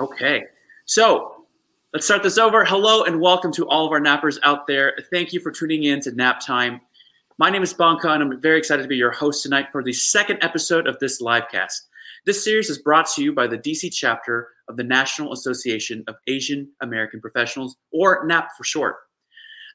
Okay, so let's start this over. Hello and welcome to all of our nappers out there. Thank you for tuning in to Nap Time. My name is Banka, and I'm very excited to be your host tonight for the second episode of this live cast. This series is brought to you by the DC chapter of the National Association of Asian American Professionals, or NAP for short.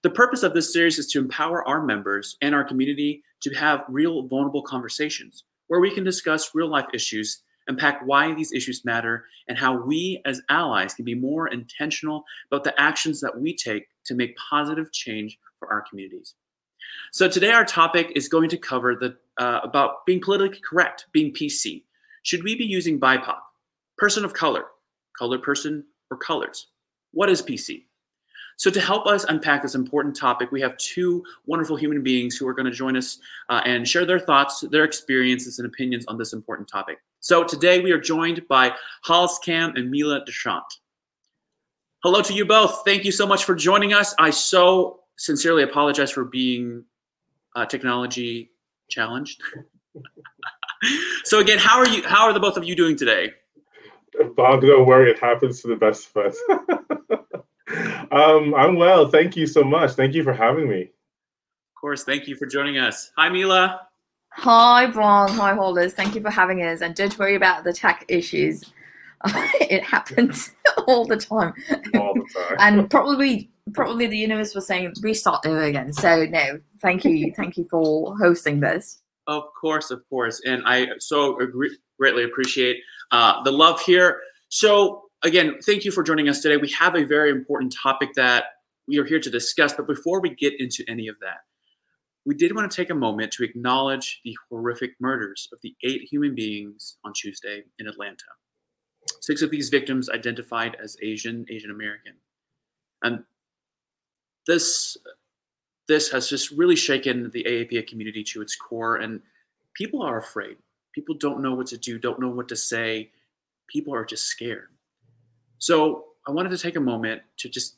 The purpose of this series is to empower our members and our community to have real, vulnerable conversations where we can discuss real life issues unpack why these issues matter, and how we as allies can be more intentional about the actions that we take to make positive change for our communities. So today our topic is going to cover the uh, about being politically correct, being PC. Should we be using BIPOC, person of color, color person, or colors? What is PC? So, to help us unpack this important topic, we have two wonderful human beings who are going to join us uh, and share their thoughts, their experiences, and opinions on this important topic. So, today we are joined by Hollis Cam and Mila Deshant. Hello to you both. Thank you so much for joining us. I so sincerely apologize for being uh, technology challenged. so, again, how are you? How are the both of you doing today? Bob, don't worry. It happens to the best of us. um, I'm well. Thank you so much. Thank you for having me. Of course. Thank you for joining us. Hi, Mila. Hi, Brian. Hi, Hollis. Thank you for having us. And don't worry about the tech issues. it happens all the time. All the time. and probably, probably the universe was saying restart over again. So no, thank you, thank you for hosting this. Of course, of course, and I so agree, greatly appreciate uh, the love here. So again, thank you for joining us today. We have a very important topic that we are here to discuss. But before we get into any of that, we did want to take a moment to acknowledge the horrific murders of the eight human beings on Tuesday in Atlanta. Six of these victims identified as Asian, Asian American. And this this has just really shaken the AAPA community to its core and people are afraid. People don't know what to do, don't know what to say. People are just scared. So I wanted to take a moment to just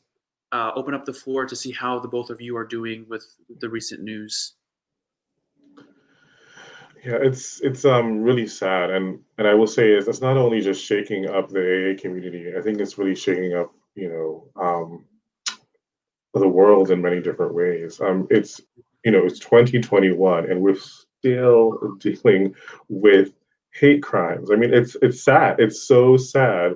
uh, open up the floor to see how the both of you are doing with the recent news. Yeah, it's it's um really sad, and and I will say is it's not only just shaking up the AA community. I think it's really shaking up you know um, the world in many different ways. Um, it's you know it's 2021, and we're still dealing with hate crimes. I mean, it's it's sad. It's so sad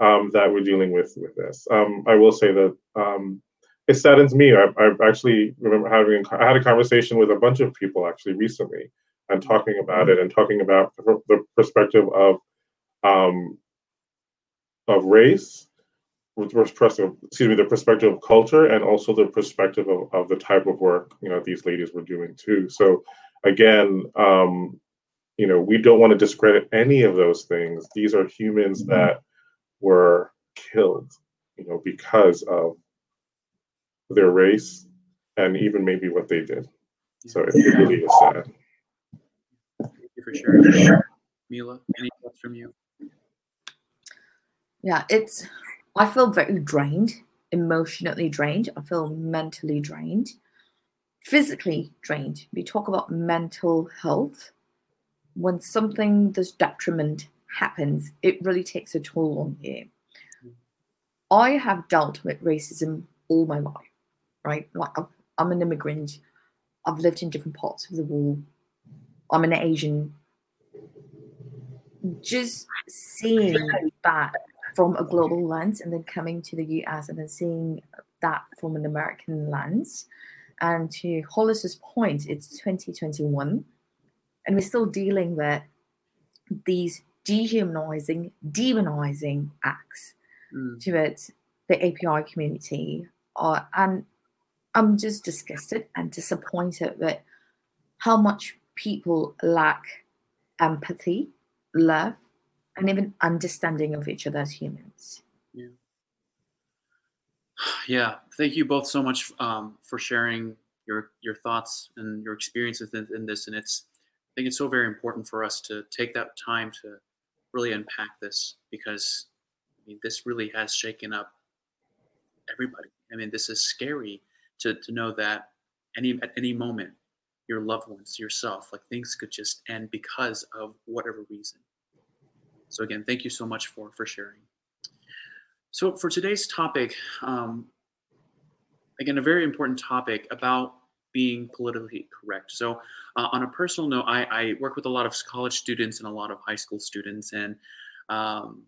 um, that we're dealing with with this. Um, I will say that um, it saddens me. I, I actually remember having I had a conversation with a bunch of people actually recently and talking about it and talking about the perspective of um, of race with perspective, excuse me, the perspective of culture and also the perspective of, of the type of work you know these ladies were doing too. So again, um, you know, we don't want to discredit any of those things. These are humans mm-hmm. that were killed, you know, because of their race and even maybe what they did. So it, it really is sad. Thank you for sharing. Mila, any thoughts from you? Yeah, it's. I feel very drained, emotionally drained. I feel mentally drained, physically drained. We talk about mental health. When something does detriment happens, it really takes a toll on you. I have dealt with racism all my life, right? Like i am an immigrant. I've lived in different parts of the world. I'm an Asian. Just seeing that from a global lens and then coming to the US and then seeing that from an American lens. And to Hollis's point, it's 2021 and we're still dealing with these dehumanizing, demonizing acts mm. towards the API community. Uh, and I'm just disgusted and disappointed with how much people lack empathy, love, and even understanding of each other as humans. Yeah. Yeah. Thank you both so much um, for sharing your your thoughts and your experiences in, in this. And it's I think it's so very important for us to take that time to really unpack this because I mean this really has shaken up everybody. I mean this is scary to to know that any at any moment your loved ones, yourself, like things could just end because of whatever reason. So again, thank you so much for for sharing. So for today's topic, um, again, a very important topic about being politically correct. So uh, on a personal note, I, I, work with a lot of college students and a lot of high school students, and um,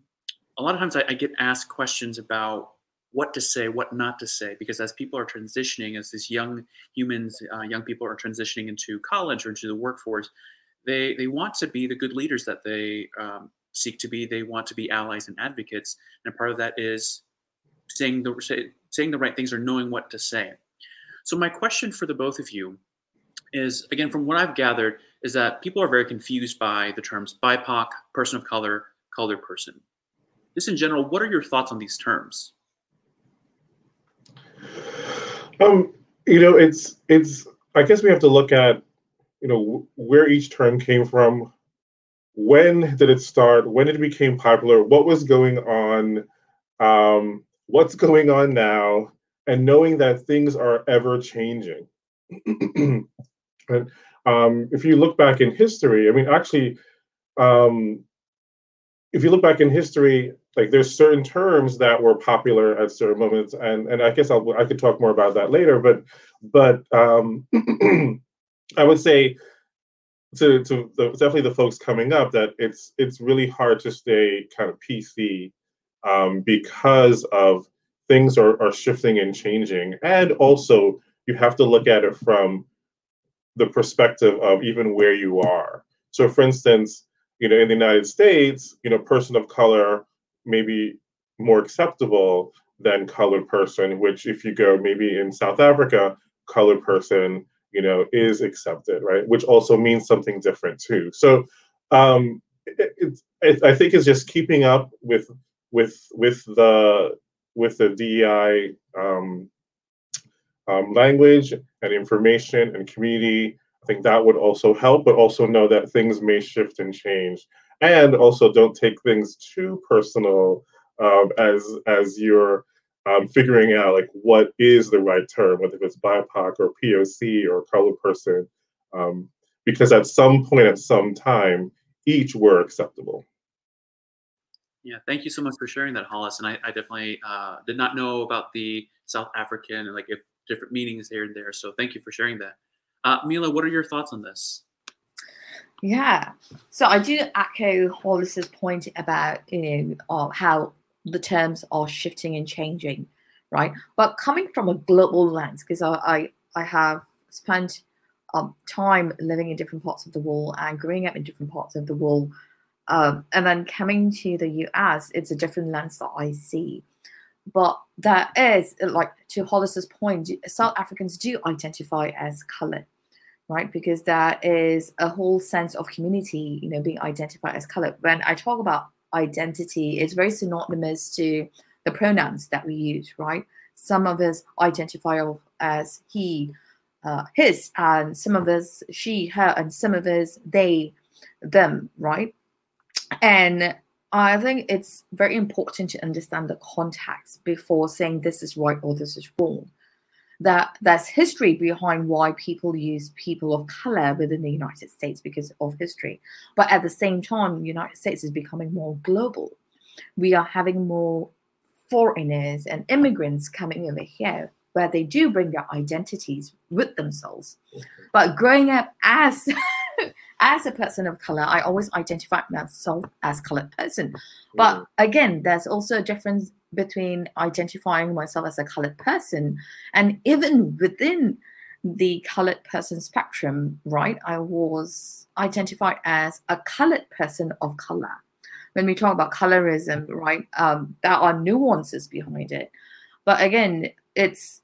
a lot of times I, I, get asked questions about what to say, what not to say, because as people are transitioning, as these young humans, uh, young people are transitioning into college or into the workforce, they they want to be the good leaders that they um, seek to be. They want to be allies and advocates, and part of that is saying the saying the right things or knowing what to say. So my question for the both of you is, again, from what I've gathered, is that people are very confused by the terms BIPOC, person of color, colored person. Just in general, what are your thoughts on these terms? Um, you know, it's it's. I guess we have to look at, you know, where each term came from, when did it start? When it became popular? What was going on? Um, what's going on now? And knowing that things are ever changing. and um, if you look back in history, I mean, actually, um, if you look back in history, like there's certain terms that were popular at certain moments, and and I guess I'll I could talk more about that later. But but um, I would say to to the, definitely the folks coming up that it's it's really hard to stay kind of PC um, because of things are, are shifting and changing, and also you have to look at it from the perspective of even where you are. So, for instance, you know, in the United States, you know, person of color may be more acceptable than colored person, which if you go maybe in South Africa, colored person you know is accepted right? Which also means something different too. So um it, it, i think it's just keeping up with with with the with the dei um, um, language and information and community i think that would also help but also know that things may shift and change and also don't take things too personal um, as as you're um, figuring out like what is the right term, whether it's BIPOC or POC or colored person, um, because at some point, at some time, each were acceptable. Yeah, thank you so much for sharing that, Hollis. And I, I definitely uh, did not know about the South African and like if different meanings here and there. So thank you for sharing that. Uh, Mila, what are your thoughts on this? Yeah, so I do echo Hollis's point about you know how the terms are shifting and changing, right? But coming from a global lens, because I, I, I have spent um, time living in different parts of the world and growing up in different parts of the world, um, and then coming to the US, it's a different lens that I see. But there is, like to Hollis's point, South Africans do identify as colored, right? Because there is a whole sense of community, you know, being identified as colored. When I talk about identity it's very synonymous to the pronouns that we use, right? Some of us identify as he, uh, his, and some of us she, her, and some of us they, them, right? And I think it's very important to understand the context before saying this is right or this is wrong. That there's history behind why people use people of color within the United States because of history. But at the same time, the United States is becoming more global. We are having more foreigners and immigrants coming over here where they do bring their identities with themselves. But growing up as as a person of color, I always identify myself as colored person. But mm. again, there's also a difference between identifying myself as a colored person and even within the colored person spectrum, right? I was identified as a colored person of color. When we talk about colorism, right, um, there are nuances behind it. But again, it's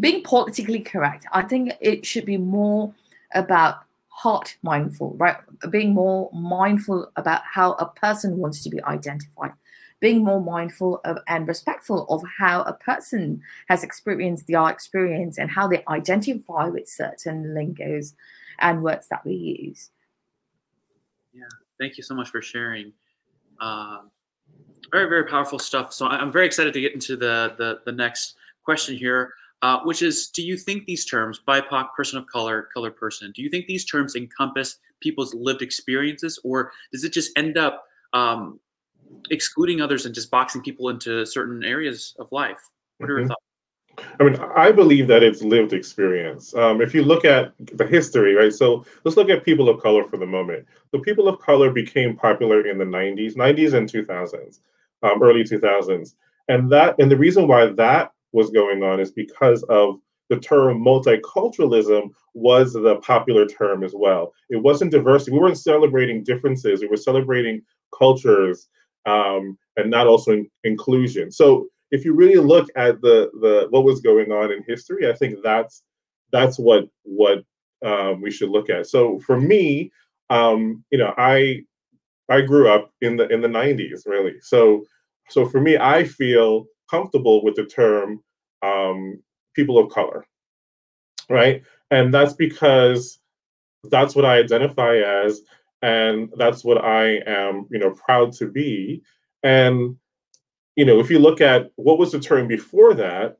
being politically correct, I think it should be more about heart mindful, right? Being more mindful about how a person wants to be identified, being more mindful of and respectful of how a person has experienced their experience and how they identify with certain lingos and words that we use. Yeah, thank you so much for sharing. Uh, very, very powerful stuff. So I'm very excited to get into the the, the next question here, uh, which is Do you think these terms, BIPOC, person of color, color person, do you think these terms encompass people's lived experiences, or does it just end up um, excluding others and just boxing people into certain areas of life? What are mm-hmm. your thoughts? I mean, I believe that it's lived experience. Um, if you look at the history, right? So let's look at people of color for the moment. The people of color became popular in the 90s, 90s and 2000s, um, early 2000s. And that, and the reason why that was going on is because of the term multiculturalism was the popular term as well. It wasn't diversity. We weren't celebrating differences. We were celebrating cultures um, and not also in- inclusion. So if you really look at the the what was going on in history, I think that's that's what what um, we should look at. So for me, um, you know, I I grew up in the in the 90s, really. So so for me, I feel comfortable with the term um, people of color, right? And that's because that's what I identify as, and that's what I am, you know, proud to be. And you know, if you look at what was the term before that,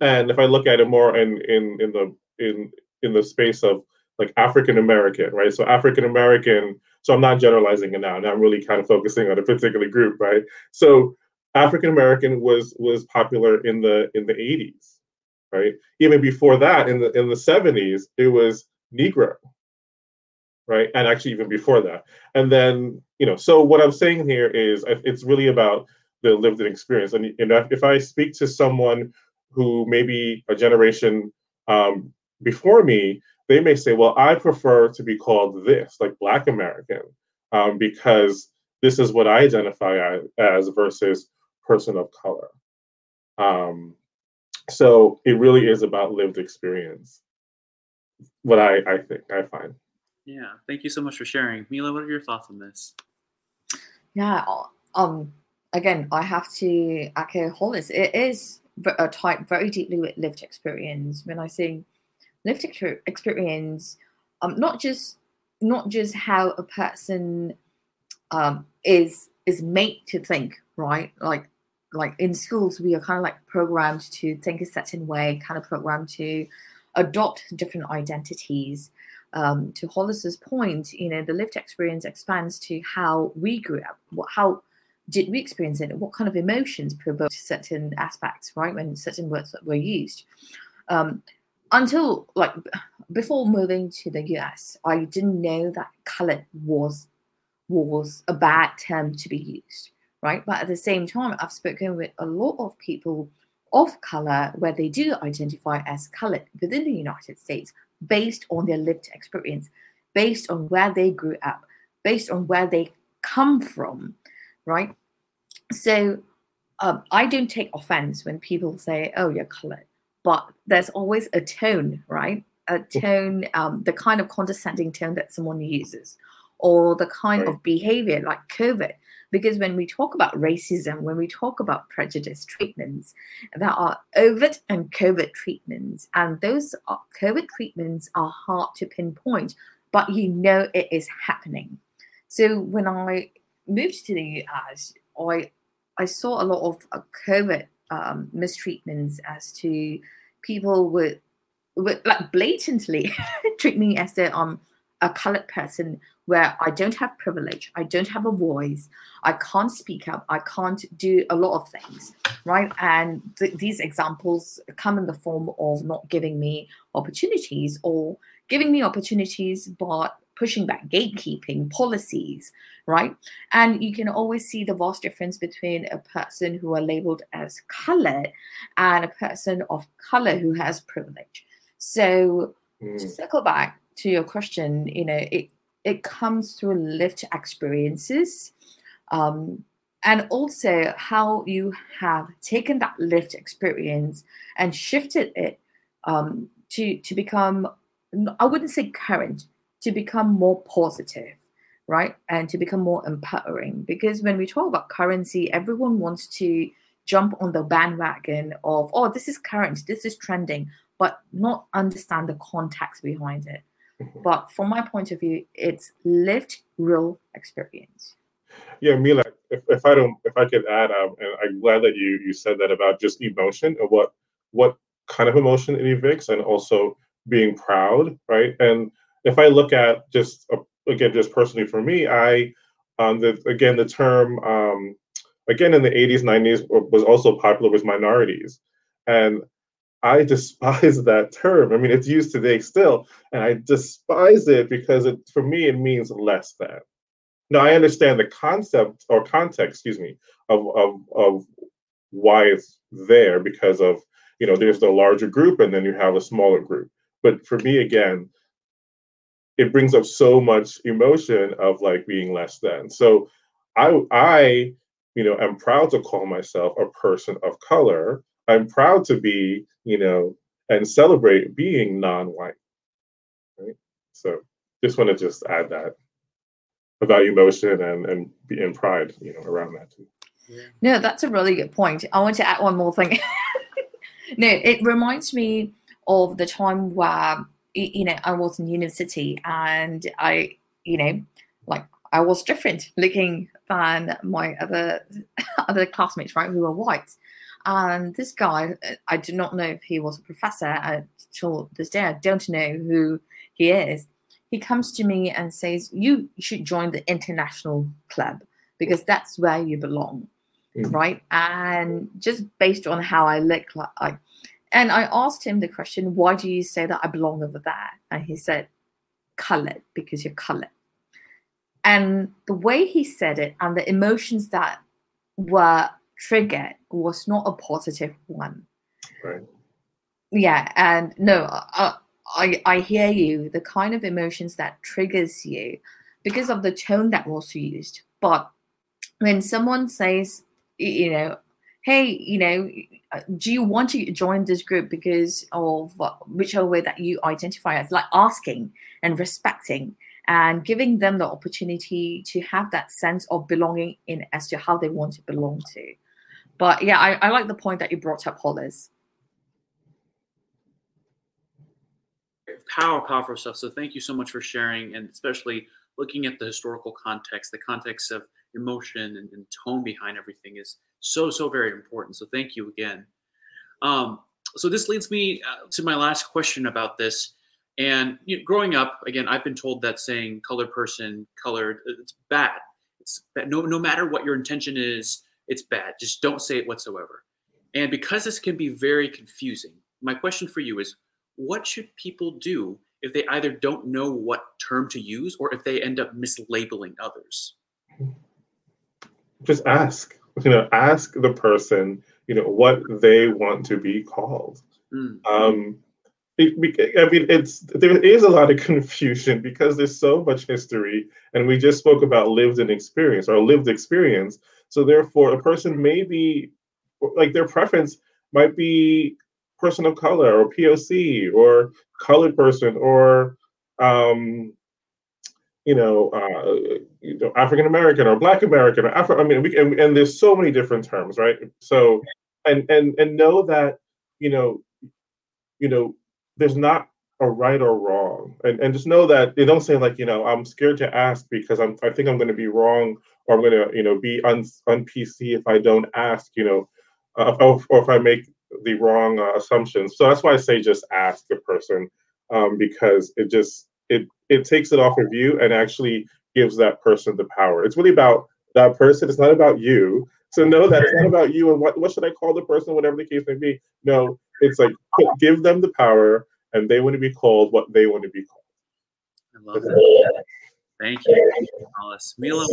and if I look at it more in in in the in in the space of like African American, right? So African American. So I'm not generalizing it now. I'm really kind of focusing on a particular group, right? So African American was was popular in the in the 80s, right? Even before that, in the in the 70s, it was Negro, right? And actually even before that. And then, you know, so what I'm saying here is it's really about the lived experience. And, and if I speak to someone who maybe a generation um, before me, they may say, well, I prefer to be called this, like Black American, um, because this is what I identify as versus person of color. Um, so it really is about lived experience. What I, I think, I find. Yeah, thank you so much for sharing. Mila, what are your thoughts on this? Yeah, um, again, I have to echo Hollis. It is a type very deeply with lived experience. When I say lived experience, um, not just not just how a person um, is is made to think, right? Like like in schools we are kind of like programmed to think a certain way kind of programmed to adopt different identities. Um, to hollis's point you know the lived experience expands to how we grew up what, how did we experience it what kind of emotions provoked certain aspects right when certain words were used. Um, until like before moving to the us i didn't know that color was was a bad term to be used right? But at the same time, I've spoken with a lot of people of color where they do identify as colored within the United States based on their lived experience, based on where they grew up, based on where they come from, right? So um, I don't take offense when people say, oh, you're colored, but there's always a tone, right? A tone, um, the kind of condescending tone that someone uses, or the kind right. of behavior like covert because when we talk about racism, when we talk about prejudice treatments, there are overt and covert treatments. And those are, covert treatments are hard to pinpoint, but you know it is happening. So when I moved to the US, I I saw a lot of uh, covert um, mistreatments as to people with, with like blatantly treat me as though I'm a colored person where I don't have privilege, I don't have a voice, I can't speak up, I can't do a lot of things, right? And th- these examples come in the form of not giving me opportunities or giving me opportunities but pushing back gatekeeping policies, right? And you can always see the vast difference between a person who are labeled as colored and a person of color who has privilege. So mm. to circle back to your question, you know, it it comes through lived experiences. Um, and also how you have taken that lived experience and shifted it um, to to become I wouldn't say current, to become more positive, right? And to become more empowering. Because when we talk about currency, everyone wants to jump on the bandwagon of, oh, this is current, this is trending, but not understand the context behind it. But from my point of view, it's lived real experience. Yeah, Mila, if, if I don't, if I could add, um, and I'm glad that you you said that about just emotion and what what kind of emotion it evokes, and also being proud, right? And if I look at just uh, again, just personally for me, I um, the again the term um, again in the 80s, 90s was also popular with minorities, and I despise that term. I mean, it's used today still, and I despise it because it for me it means less than. Now I understand the concept or context, excuse me, of of of why it's there because of you know there's the larger group and then you have a smaller group. But for me, again, it brings up so much emotion of like being less than. So I I you know am proud to call myself a person of color. I'm proud to be, you know, and celebrate being non-white. Right? So just want to just add that about emotion and and and pride, you know, around that too. No, that's a really good point. I want to add one more thing. no, it reminds me of the time where you know, I was in university and I, you know, like I was different looking than my other other classmates, right, who were white. And this guy, I do not know if he was a professor until this day. I don't know who he is. He comes to me and says, "You should join the international club because that's where you belong." Mm-hmm. Right, and just based on how I look, like and I asked him the question, why do you say that I belong over there? And he said, colored, because you're colored. And the way he said it and the emotions that were triggered was not a positive one. Right. Yeah. And no, I, I, I hear you, the kind of emotions that triggers you because of the tone that was used. But when someone says, you know, hey, you know, uh, do you want to join this group because of uh, whichever way that you identify as? Like asking and respecting and giving them the opportunity to have that sense of belonging in as to how they want to belong to. But yeah, I, I like the point that you brought up, Hollis. Power, powerful stuff. So thank you so much for sharing, and especially looking at the historical context, the context of emotion and, and tone behind everything is so so very important. So thank you again. Um, so this leads me uh, to my last question about this. And you know, growing up, again, I've been told that saying "colored person," "colored," it's bad. It's bad. no no matter what your intention is, it's bad. Just don't say it whatsoever. And because this can be very confusing, my question for you is: What should people do if they either don't know what term to use or if they end up mislabeling others? Just ask you know ask the person you know what they want to be called mm. um it, I mean, it's there is a lot of confusion because there's so much history, and we just spoke about lived and experience or lived experience. So therefore, a person may be like their preference might be person of color or POC or colored person or um, you know, uh, you know, African American or Black American or Afro. I mean, we, and, and there's so many different terms, right? So, and and and know that, you know, you know, there's not a right or wrong. And, and just know that they don't say like you know i'm scared to ask because i'm i think i'm going to be wrong or i'm going to you know be un, un pc if i don't ask you know uh, or, or if i make the wrong uh, assumptions. So that's why i say just ask the person um, because it just it it takes it off of you and actually gives that person the power. It's really about that person. It's not about you. So know that it's not about you and what, what should i call the person whatever the case may be. No it's like give them the power and they want to be called what they want to be called. I love that. Thank you, Hollis. Mila,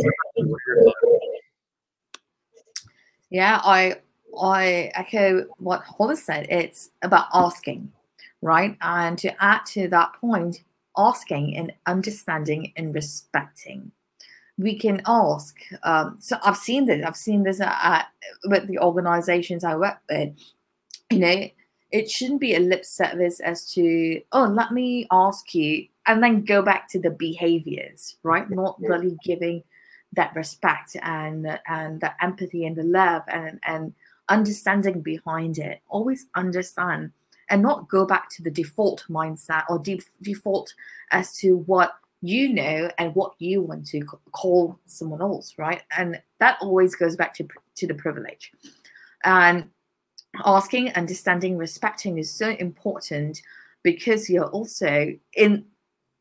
yeah, I I echo what Hollis said. It's about asking, right? And to add to that point, asking and understanding and respecting. We can ask. Um, so I've seen this. I've seen this at, with the organizations I work with. You know, it shouldn't be a lip service as to oh let me ask you and then go back to the behaviors right? Not really giving that respect and and the empathy and the love and and understanding behind it. Always understand and not go back to the default mindset or de- default as to what you know and what you want to call someone else right? And that always goes back to to the privilege. And asking, understanding, respecting is so important because you're also in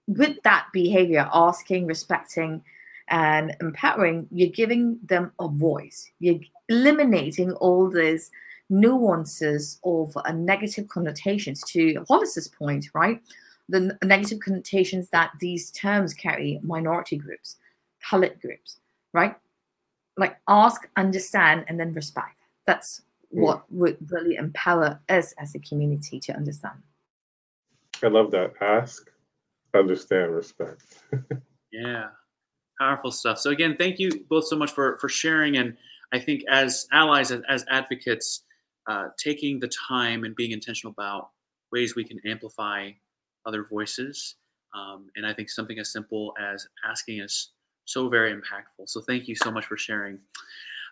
with that behavior, asking, respecting, and empowering, you're giving them a voice. You're eliminating all these nuances of uh, negative connotations to Hollis's point, right? The negative connotations that these terms carry minority groups, colored groups, right? Like ask, understand, and then respect. That's what would really empower us as a community to understand. I love that. Ask, understand, respect. yeah, powerful stuff. So again, thank you both so much for for sharing. And I think as allies, as, as advocates, uh, taking the time and being intentional about ways we can amplify other voices. Um, and I think something as simple as asking is so very impactful. So thank you so much for sharing.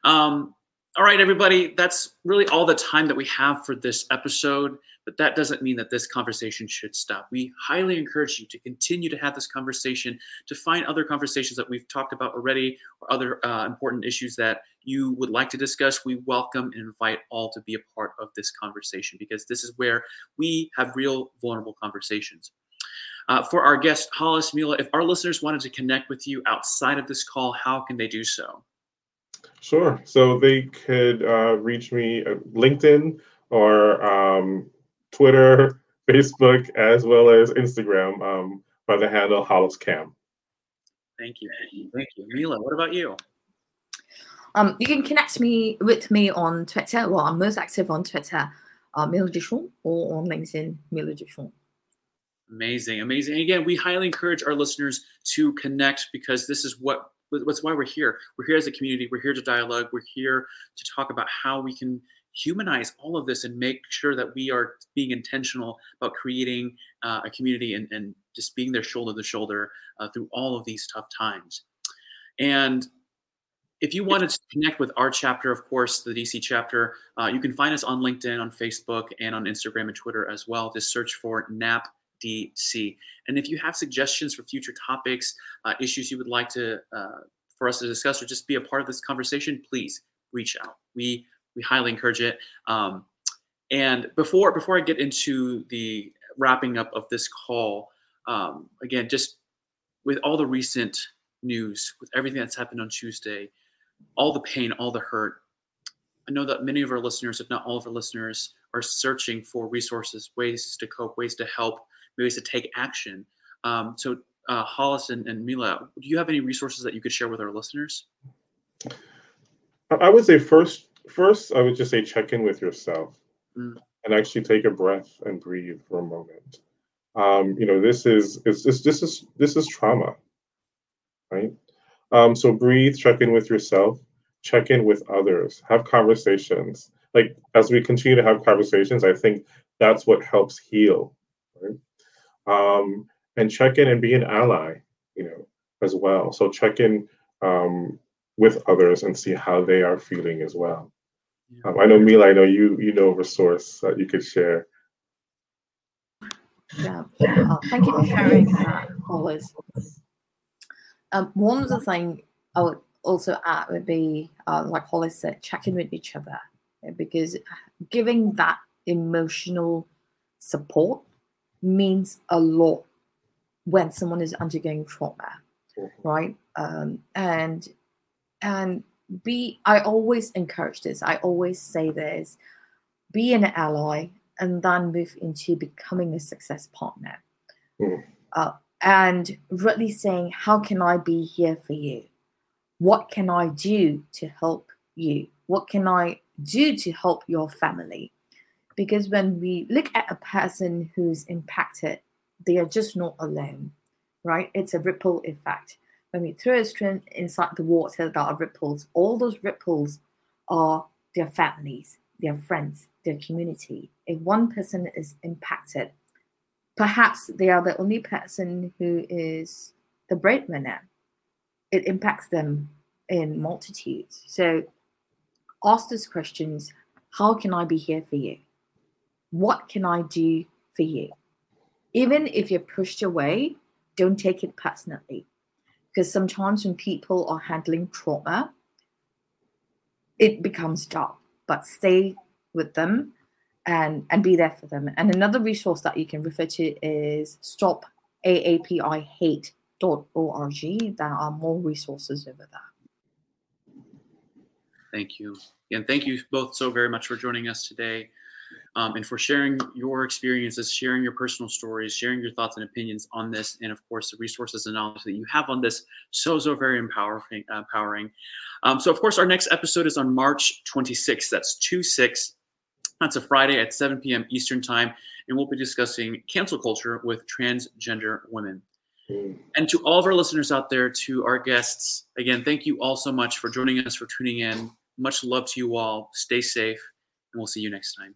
Um, all right, everybody, that's really all the time that we have for this episode, but that doesn't mean that this conversation should stop. We highly encourage you to continue to have this conversation, to find other conversations that we've talked about already or other uh, important issues that you would like to discuss. We welcome and invite all to be a part of this conversation because this is where we have real vulnerable conversations. Uh, for our guest, Hollis Mila, if our listeners wanted to connect with you outside of this call, how can they do so? Sure. So they could uh, reach me at LinkedIn or um, Twitter, Facebook, as well as Instagram um, by the handle Hollis Cam. Thank you. Thank you. Mila, what about you? Um, you can connect me with me on Twitter. Well, I'm most active on Twitter, uh, Mila Duchon, or on LinkedIn, Mila Duchon. Amazing, amazing. And Again, we highly encourage our listeners to connect because this is what that's why we're here. We're here as a community. We're here to dialogue. We're here to talk about how we can humanize all of this and make sure that we are being intentional about creating uh, a community and, and, just being there shoulder to shoulder uh, through all of these tough times. And if you wanted to connect with our chapter, of course, the DC chapter, uh, you can find us on LinkedIn, on Facebook, and on Instagram and Twitter as well. Just search for NAP DC. And if you have suggestions for future topics, uh, issues you would like to uh, for us to discuss, or just be a part of this conversation, please reach out. We we highly encourage it. Um, and before before I get into the wrapping up of this call, um, again, just with all the recent news, with everything that's happened on Tuesday, all the pain, all the hurt. I know that many of our listeners, if not all of our listeners, are searching for resources, ways to cope, ways to help, ways to take action. Um, so, uh, Hollis and, and Mila, do you have any resources that you could share with our listeners? I would say first, first I would just say check in with yourself mm. and actually take a breath and breathe for a moment. Um, you know, this is it's, this this is this is trauma, right? Um, so breathe, check in with yourself, check in with others, have conversations. Like as we continue to have conversations, I think that's what helps heal? Um, and check in and be an ally, you know, as well. So check in um, with others and see how they are feeling as well. Um, I know Mila, I know you you know of a source that you could share. Yeah. Uh, thank you for sharing that, Hollis. Um, one of the things I would also add would be, uh, like Hollis said, checking with each other because giving that emotional support means a lot when someone is undergoing trauma, Mm-hmm. right? Um, and and be I always encourage this. I always say this: be an ally, and then move into becoming a success partner. Mm. Uh, and really saying, "How can I be here for you? What can I do to help you? What can I do to help your family?" Because when we look at a person who's impacted, they are just not alone, right? It's a ripple effect. When we throw a string inside the water, there are ripples. All those ripples are their families, their friends, their community. If one person is impacted, perhaps they are the only person who is the breadwinner. It impacts them in multitudes. So ask those questions How can I be here for you? What can I do for you? Even if you're pushed away, don't take it personally. Because sometimes when people are handling trauma, it becomes dark, but stay with them and, and be there for them. And another resource that you can refer to is stopaapi.hate.org. There are more resources over there. Thank you. And thank you both so very much for joining us today um, and for sharing your experiences, sharing your personal stories, sharing your thoughts and opinions on this, and of course, the resources and knowledge that you have on this. So, so very empowering. empowering. Um, so, of course, our next episode is on March 26th. That's 2 6. That's a Friday at 7 p.m. Eastern Time. And we'll be discussing cancel culture with transgender women. Mm. And to all of our listeners out there, to our guests, again, thank you all so much for joining us, for tuning in. Much love to you all. Stay safe, and we'll see you next time.